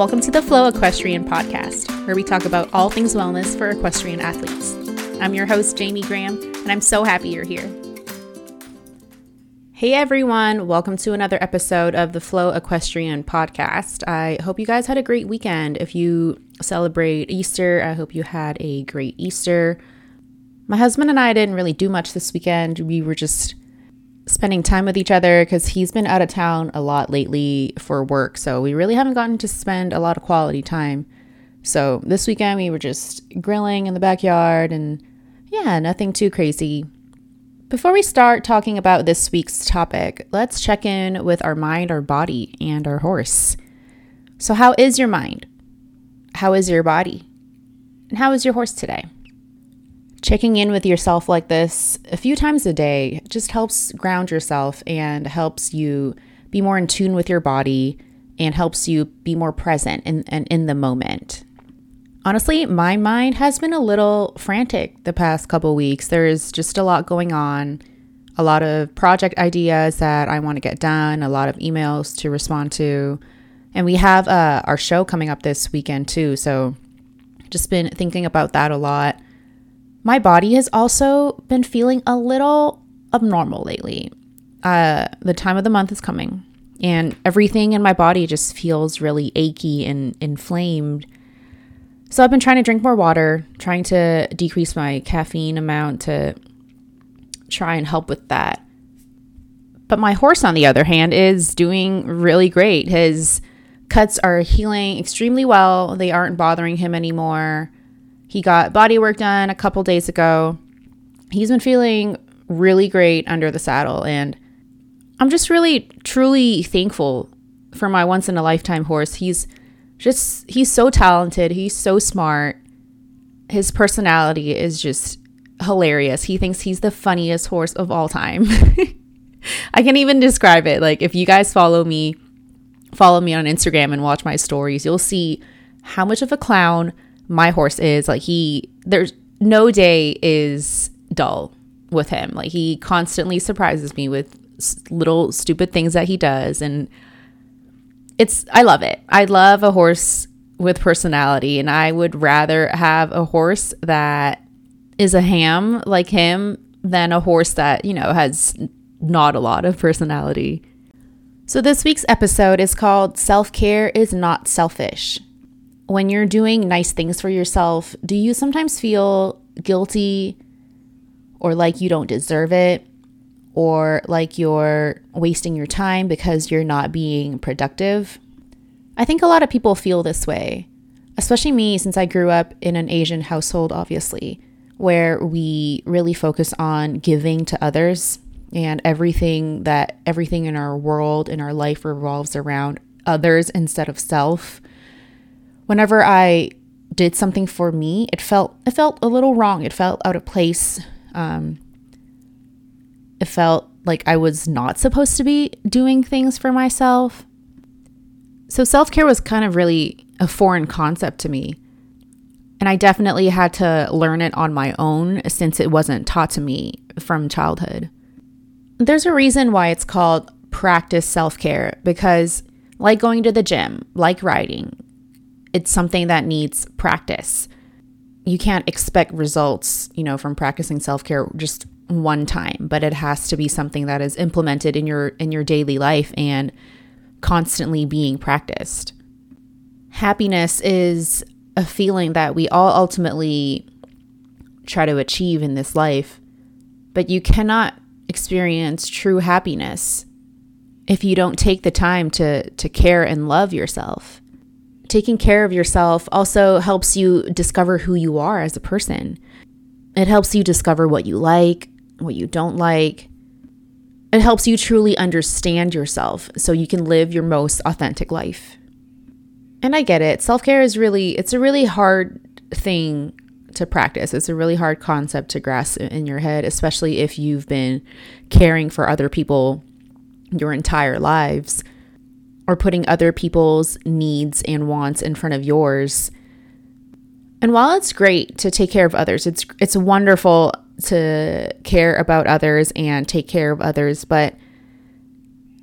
Welcome to the Flow Equestrian Podcast, where we talk about all things wellness for equestrian athletes. I'm your host, Jamie Graham, and I'm so happy you're here. Hey everyone, welcome to another episode of the Flow Equestrian Podcast. I hope you guys had a great weekend. If you celebrate Easter, I hope you had a great Easter. My husband and I didn't really do much this weekend. We were just spending time with each other because he's been out of town a lot lately for work. So we really haven't gotten to spend a lot of quality time. So this weekend we were just grilling in the backyard and yeah, nothing too crazy. Before we start talking about this week's topic, let's check in with our mind, our body, and our horse. So, how is your mind? How is your body? And how is your horse today? Checking in with yourself like this a few times a day just helps ground yourself and helps you be more in tune with your body and helps you be more present and in, in, in the moment. Honestly, my mind has been a little frantic the past couple weeks. There's just a lot going on, a lot of project ideas that I want to get done, a lot of emails to respond to. And we have uh, our show coming up this weekend too. So just been thinking about that a lot. My body has also been feeling a little abnormal lately. Uh, the time of the month is coming, and everything in my body just feels really achy and inflamed. So I've been trying to drink more water, trying to decrease my caffeine amount to try and help with that. But my horse, on the other hand, is doing really great. His cuts are healing extremely well, they aren't bothering him anymore. He got body work done a couple days ago. He's been feeling really great under the saddle, and I'm just really, truly thankful for my once in a lifetime horse. He's just, he's so talented, he's so smart. His personality is just hilarious. He thinks he's the funniest horse of all time. I can't even describe it. Like, if you guys follow me, follow me on Instagram and watch my stories, you'll see how much of a clown my horse is like he there's no day is dull with him. Like he constantly surprises me with little stupid things that he does and it's i love it. I love a horse with personality and i would rather have a horse that is a ham like him than a horse that you know has not a lot of personality. So this week's episode is called self-care is not selfish when you're doing nice things for yourself, do you sometimes feel guilty or like you don't deserve it or like you're wasting your time because you're not being productive? I think a lot of people feel this way, especially me since I grew up in an Asian household, obviously, where we really focus on giving to others and everything that everything in our world, in our life revolves around others instead of self whenever I did something for me, it felt it felt a little wrong. It felt out of place. Um, it felt like I was not supposed to be doing things for myself. So self care was kind of really a foreign concept to me. And I definitely had to learn it on my own since it wasn't taught to me from childhood. There's a reason why it's called practice self care because, like going to the gym, like riding, it's something that needs practice. You can't expect results, you know, from practicing self-care just one time, but it has to be something that is implemented in your in your daily life and constantly being practiced. Happiness is a feeling that we all ultimately try to achieve in this life, but you cannot experience true happiness if you don't take the time to to care and love yourself taking care of yourself also helps you discover who you are as a person. It helps you discover what you like, what you don't like. It helps you truly understand yourself so you can live your most authentic life. And I get it. Self-care is really it's a really hard thing to practice. It's a really hard concept to grasp in your head, especially if you've been caring for other people your entire lives or putting other people's needs and wants in front of yours. And while it's great to take care of others, it's it's wonderful to care about others and take care of others, but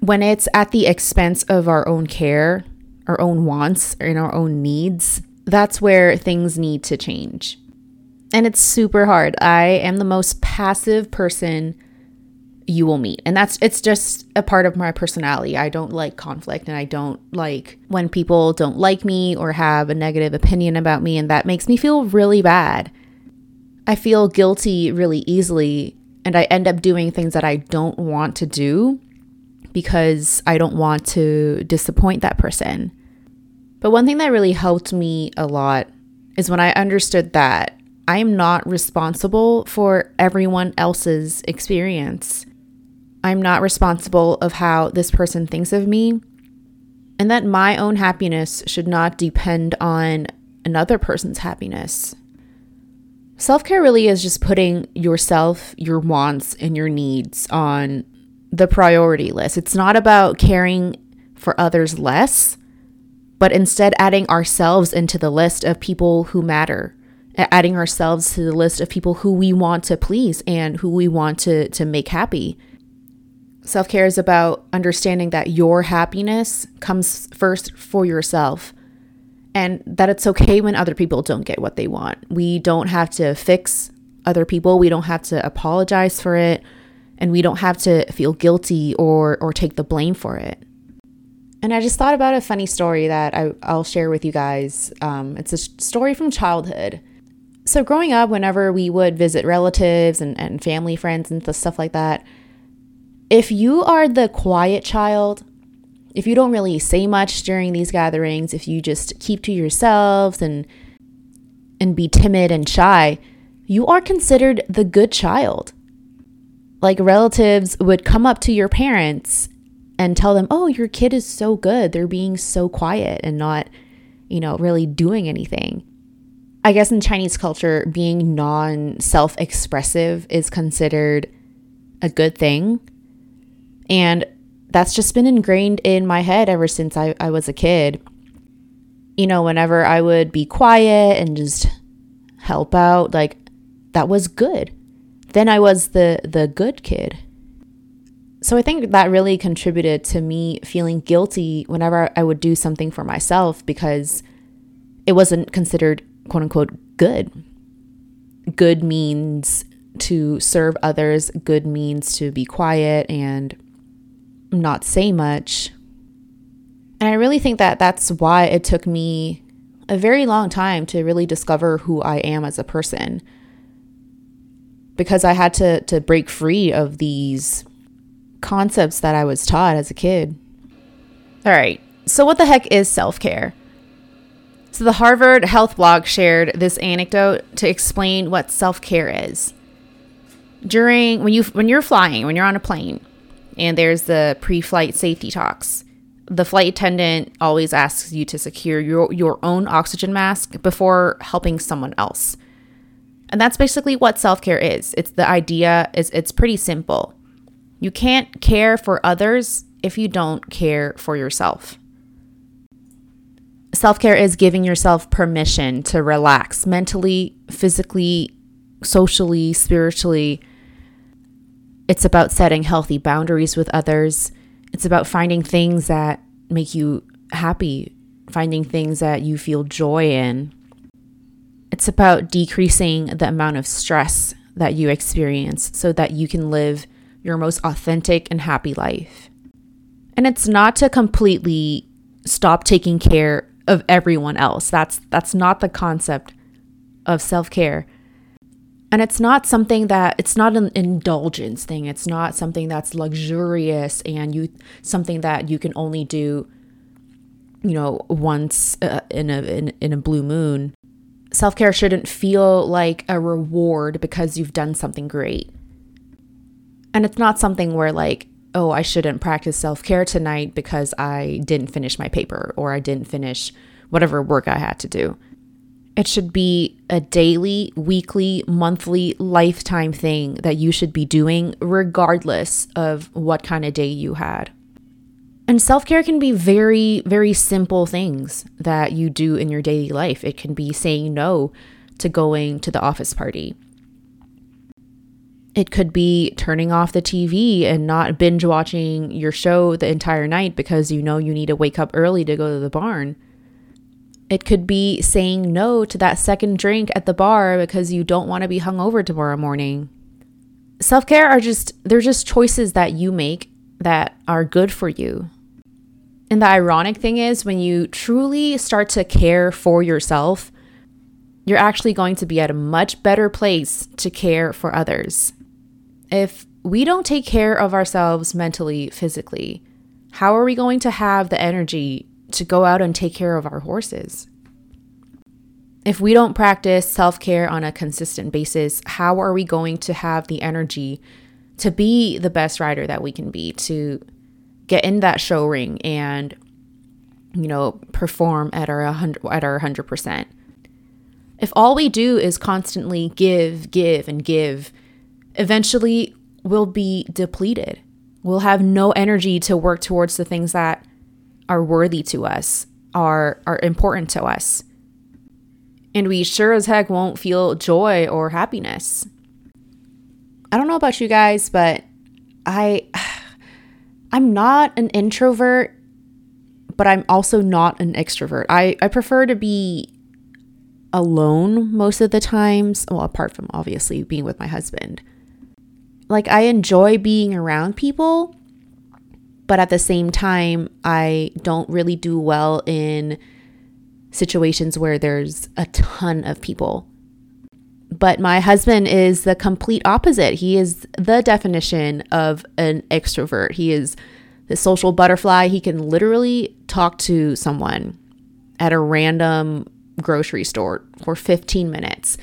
when it's at the expense of our own care, our own wants and our own needs, that's where things need to change. And it's super hard. I am the most passive person you will meet. And that's it's just a part of my personality. I don't like conflict and I don't like when people don't like me or have a negative opinion about me and that makes me feel really bad. I feel guilty really easily and I end up doing things that I don't want to do because I don't want to disappoint that person. But one thing that really helped me a lot is when I understood that I am not responsible for everyone else's experience. I'm not responsible of how this person thinks of me, and that my own happiness should not depend on another person's happiness. Self care really is just putting yourself, your wants, and your needs on the priority list. It's not about caring for others less, but instead adding ourselves into the list of people who matter, adding ourselves to the list of people who we want to please and who we want to, to make happy. Self care is about understanding that your happiness comes first for yourself and that it's okay when other people don't get what they want. We don't have to fix other people, we don't have to apologize for it and we don't have to feel guilty or or take the blame for it. And I just thought about a funny story that I, will share with you guys. Um, it's a story from childhood. So, growing up, whenever we would visit relatives and, and family friends and stuff like that, if you are the quiet child, if you don't really say much during these gatherings, if you just keep to yourselves and and be timid and shy, you are considered the good child like relatives would come up to your parents and tell them, "Oh, your kid is so good. They're being so quiet and not, you know, really doing anything." I guess in Chinese culture, being non self expressive is considered a good thing. And that's just been ingrained in my head ever since I, I was a kid. You know, whenever I would be quiet and just help out, like that was good then I was the the good kid. So I think that really contributed to me feeling guilty whenever I would do something for myself because it wasn't considered quote unquote good. Good means to serve others, good means to be quiet and not say much. And I really think that that's why it took me a very long time to really discover who I am as a person because I had to to break free of these concepts that I was taught as a kid. All right. So what the heck is self-care? So the Harvard Health blog shared this anecdote to explain what self-care is. During when you when you're flying, when you're on a plane, and there's the pre-flight safety talks, the flight attendant always asks you to secure your your own oxygen mask before helping someone else. And that's basically what self-care is. It's the idea is it's pretty simple. You can't care for others if you don't care for yourself. Self-care is giving yourself permission to relax mentally, physically, socially, spiritually. It's about setting healthy boundaries with others. It's about finding things that make you happy, finding things that you feel joy in. It's about decreasing the amount of stress that you experience so that you can live your most authentic and happy life. And it's not to completely stop taking care of everyone else. That's that's not the concept of self-care. And it's not something that it's not an indulgence thing. It's not something that's luxurious and you something that you can only do you know once uh, in a in, in a blue moon self care shouldn't feel like a reward because you've done something great. And it's not something where, like, oh, I shouldn't practice self care tonight because I didn't finish my paper or I didn't finish whatever work I had to do. It should be a daily, weekly, monthly, lifetime thing that you should be doing regardless of what kind of day you had. And self care can be very, very simple things that you do in your daily life. It can be saying no to going to the office party. It could be turning off the TV and not binge watching your show the entire night because you know you need to wake up early to go to the barn. It could be saying no to that second drink at the bar because you don't want to be hungover tomorrow morning. Self care are just, they're just choices that you make that are good for you. And the ironic thing is, when you truly start to care for yourself, you're actually going to be at a much better place to care for others. If we don't take care of ourselves mentally, physically, how are we going to have the energy to go out and take care of our horses? If we don't practice self care on a consistent basis, how are we going to have the energy to be the best rider that we can be, to get in that show ring and, you know, perform at our 100, at our 100%? If all we do is constantly give, give, and give, eventually we'll be depleted. We'll have no energy to work towards the things that are worthy to us, are are important to us. And we sure as heck won't feel joy or happiness. I don't know about you guys, but I I'm not an introvert, but I'm also not an extrovert. I, I prefer to be alone most of the times. Well, apart from obviously being with my husband. Like, I enjoy being around people, but at the same time, I don't really do well in situations where there's a ton of people. But my husband is the complete opposite. He is the definition of an extrovert. He is the social butterfly. He can literally talk to someone at a random grocery store for 15 minutes.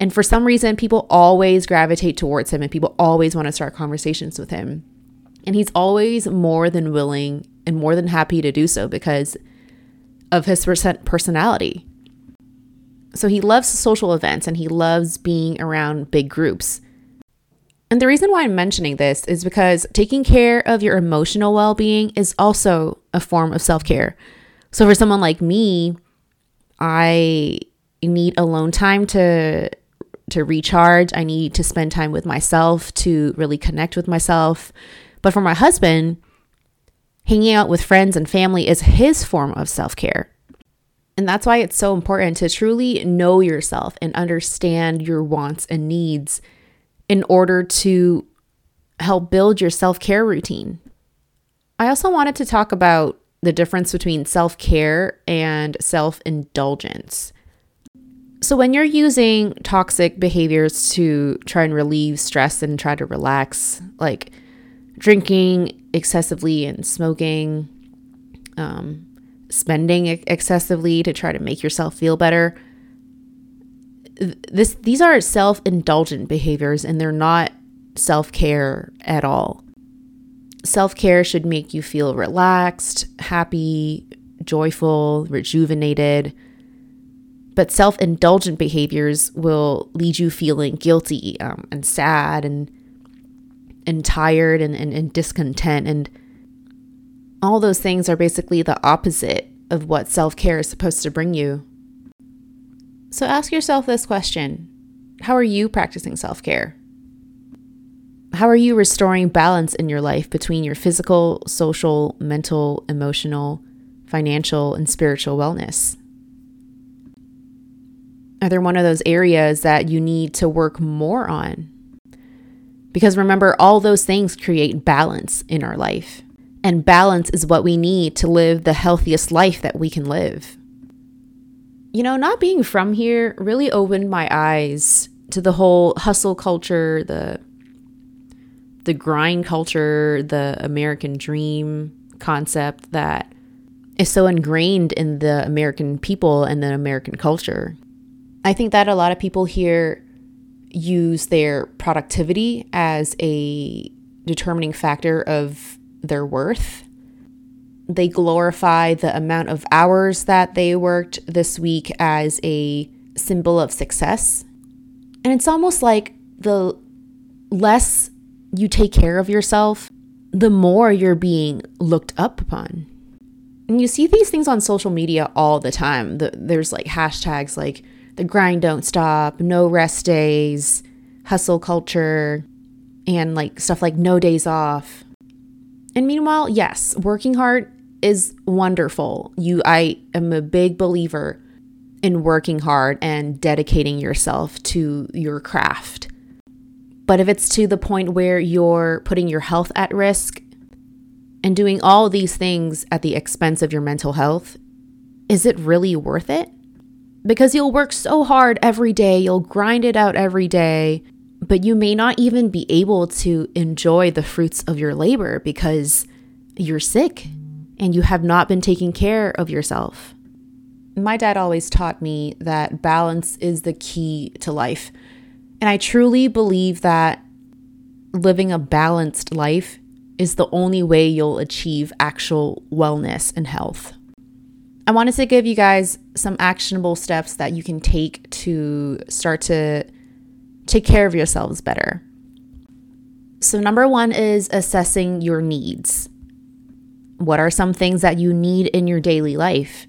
And for some reason, people always gravitate towards him and people always want to start conversations with him. And he's always more than willing and more than happy to do so because of his personality. So he loves social events and he loves being around big groups. And the reason why I'm mentioning this is because taking care of your emotional well being is also a form of self care. So for someone like me, I need alone time to to recharge. I need to spend time with myself to really connect with myself but for my husband, hanging out with friends and family is his form of self care. And that's why it's so important to truly know yourself and understand your wants and needs in order to help build your self care routine. I also wanted to talk about the difference between self care and self indulgence. So, when you're using toxic behaviors to try and relieve stress and try to relax, like drinking excessively and smoking, um, spending excessively to try to make yourself feel better. This these are self-indulgent behaviors and they're not self-care at all. Self-care should make you feel relaxed, happy, joyful, rejuvenated. But self indulgent behaviors will lead you feeling guilty um, and sad and and tired and, and, and discontent. And all those things are basically the opposite of what self care is supposed to bring you. So ask yourself this question How are you practicing self care? How are you restoring balance in your life between your physical, social, mental, emotional, financial, and spiritual wellness? Are there one of those areas that you need to work more on? Because remember, all those things create balance in our life. And balance is what we need to live the healthiest life that we can live. You know, not being from here really opened my eyes to the whole hustle culture, the the grind culture, the American dream concept that is so ingrained in the American people and the American culture. I think that a lot of people here use their productivity as a determining factor of their worth. They glorify the amount of hours that they worked this week as a symbol of success. And it's almost like the less you take care of yourself, the more you're being looked up upon. And you see these things on social media all the time. The, there's like hashtags like the grind don't stop, no rest days, hustle culture. and like stuff like no days off. And meanwhile, yes, working hard is wonderful. You I am a big believer in working hard and dedicating yourself to your craft. But if it's to the point where you're putting your health at risk and doing all these things at the expense of your mental health, is it really worth it? Because you'll work so hard every day, you'll grind it out every day, but you may not even be able to enjoy the fruits of your labor because you're sick and you have not been taking care of yourself. My dad always taught me that balance is the key to life. And I truly believe that living a balanced life is the only way you'll achieve actual wellness and health. I wanted to give you guys some actionable steps that you can take to start to take care of yourselves better. So, number one is assessing your needs. What are some things that you need in your daily life?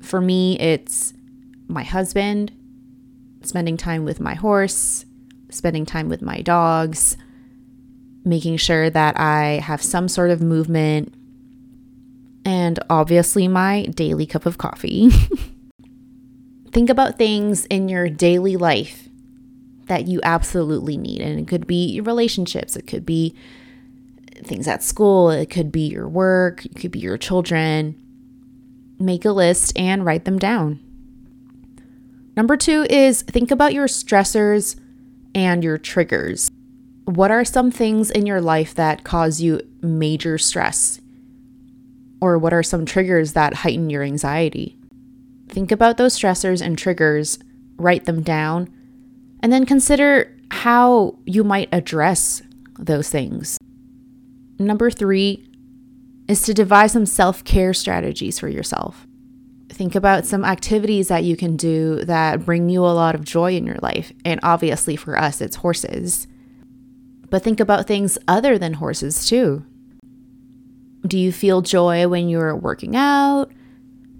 For me, it's my husband, spending time with my horse, spending time with my dogs, making sure that I have some sort of movement, and obviously my daily cup of coffee. Think about things in your daily life that you absolutely need. And it could be your relationships, it could be things at school, it could be your work, it could be your children. Make a list and write them down. Number two is think about your stressors and your triggers. What are some things in your life that cause you major stress? Or what are some triggers that heighten your anxiety? Think about those stressors and triggers, write them down, and then consider how you might address those things. Number three is to devise some self care strategies for yourself. Think about some activities that you can do that bring you a lot of joy in your life. And obviously, for us, it's horses. But think about things other than horses too. Do you feel joy when you're working out?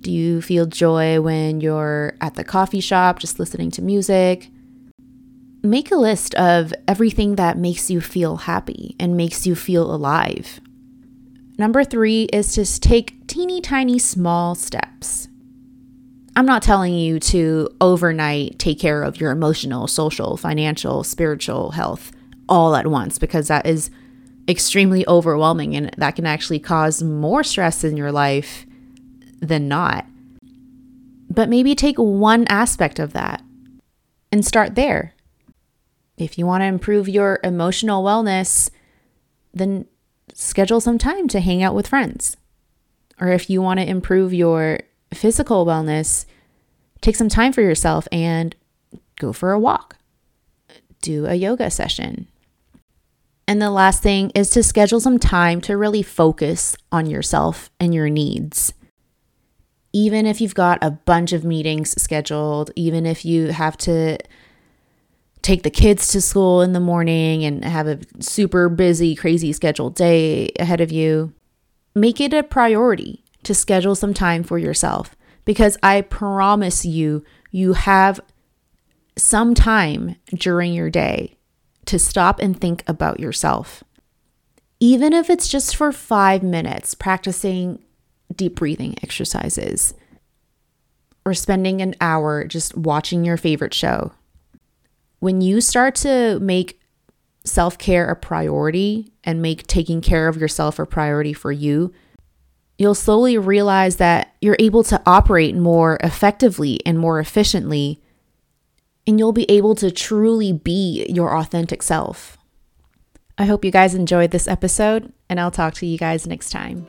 Do you feel joy when you're at the coffee shop just listening to music? Make a list of everything that makes you feel happy and makes you feel alive. Number three is to take teeny tiny small steps. I'm not telling you to overnight take care of your emotional, social, financial, spiritual health all at once because that is extremely overwhelming and that can actually cause more stress in your life than not. But maybe take one aspect of that and start there. If you want to improve your emotional wellness, then schedule some time to hang out with friends. Or if you want to improve your physical wellness, take some time for yourself and go for a walk, do a yoga session. And the last thing is to schedule some time to really focus on yourself and your needs. Even if you've got a bunch of meetings scheduled, even if you have to take the kids to school in the morning and have a super busy, crazy scheduled day ahead of you, make it a priority to schedule some time for yourself because I promise you, you have some time during your day to stop and think about yourself. Even if it's just for five minutes, practicing deep breathing exercises or spending an hour just watching your favorite show when you start to make self care a priority and make taking care of yourself a priority for you, you'll slowly realize that you're able to operate more effectively and more efficiently, and you'll be able to truly be your authentic self. I hope you guys enjoyed this episode, and I'll talk to you guys next time.